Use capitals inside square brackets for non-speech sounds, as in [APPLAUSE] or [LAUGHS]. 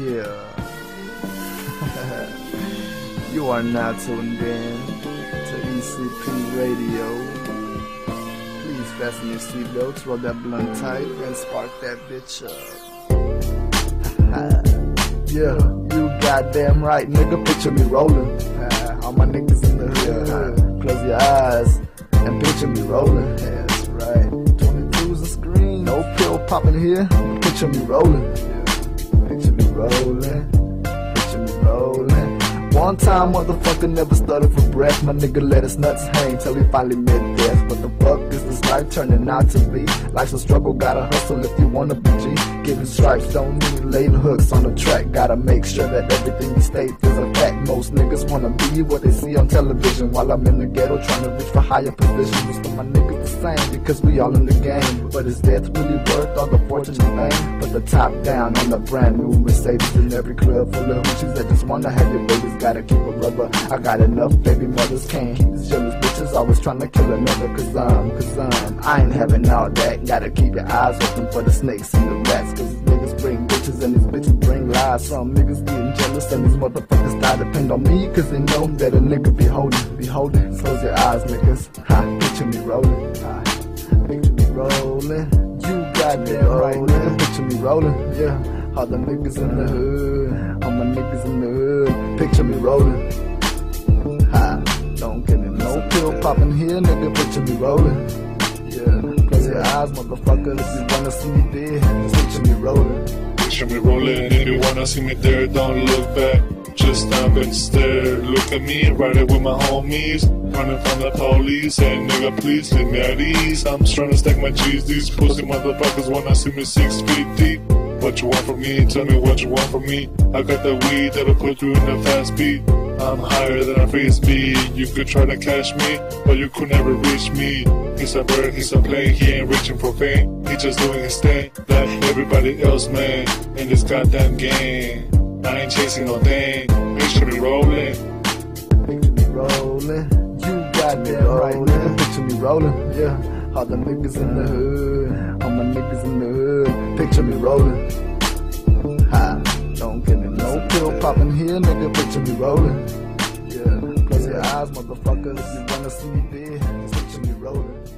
Yeah. [LAUGHS] you are now tuned in to ECP Radio. Please fasten your seatbelts, roll that blunt tight, and spark that bitch up. [LAUGHS] yeah, you goddamn right, nigga. Picture me rolling. Uh, [LAUGHS] all my niggas in the hood. Close your eyes and picture me rolling. That's right. 22's a screen. No pill popping here. Picture me rolling. Rolling. Picture me rolling. One time, motherfucker never stuttered for breath. My nigga let his nuts hang till he finally met death. What the fuck is this life turning out to be? Life's a struggle, gotta hustle if you wanna be G. Giving stripes don't need laying hooks on the track. Gotta make sure that everything you state is a fact. Most niggas wanna be what they see on television. While I'm in the ghetto trying to reach for higher positions. Of my niggas the same because we all in the game. But is death really worth all the fortune and fame? Put the top down on the brand new Mercedes in every club full of hoochies that just wanna have your babies. Gotta keep a rubber. I got enough baby mothers can't keep these jealous bitches always trying to kill another. Cause um, cause I'm, I ain't having all that. Gotta keep your eyes open for the snakes and the rats. Cause niggas bring bitches and these bitches bring lies. Some niggas getting jealous and these motherfuckers die depend on me. Cause they know that a nigga be holding, be holding. Close your eyes, niggas. Ha, picture me rolling. Picture me rolling. You goddamn right, nigga. Picture me rolling. Yeah. All the niggas in the hood. All my niggas in the hood. Picture me rolling. Ha, don't get it. No pill popping here, nigga. Picture me rolling. Yeah. Close your eyes, motherfucker. If you wanna see me dead, picture me rolling. Picture me rolling, if you wanna see me there, don't look back. Just stop and stare. Look at me, riding with my homies. Running from the police. Hey nigga, please leave me at ease. I'm trying to stack my cheese. These pussy motherfuckers wanna see me six feet deep. What you want from me? Tell me what you want from me. I got the weed that'll put you in a fast beat. I'm higher than a free speed. You could try to catch me, but you could never reach me. He's a bird, he's a plane, he ain't reaching for fame. He just doing his thing, like everybody else, man. In this goddamn game, I ain't chasing no thing. Picture me rolling. Picture me rolling. You goddamn right. Picture me rolling. Yeah. All the niggas in the hood. All my niggas in the hood. Picture me rolling. Ha. Don't get it. No pill popping here, nigga. Picture me rolling. Yeah. Close your eyes, motherfucker. If you wanna see me dead, just picture me rolling.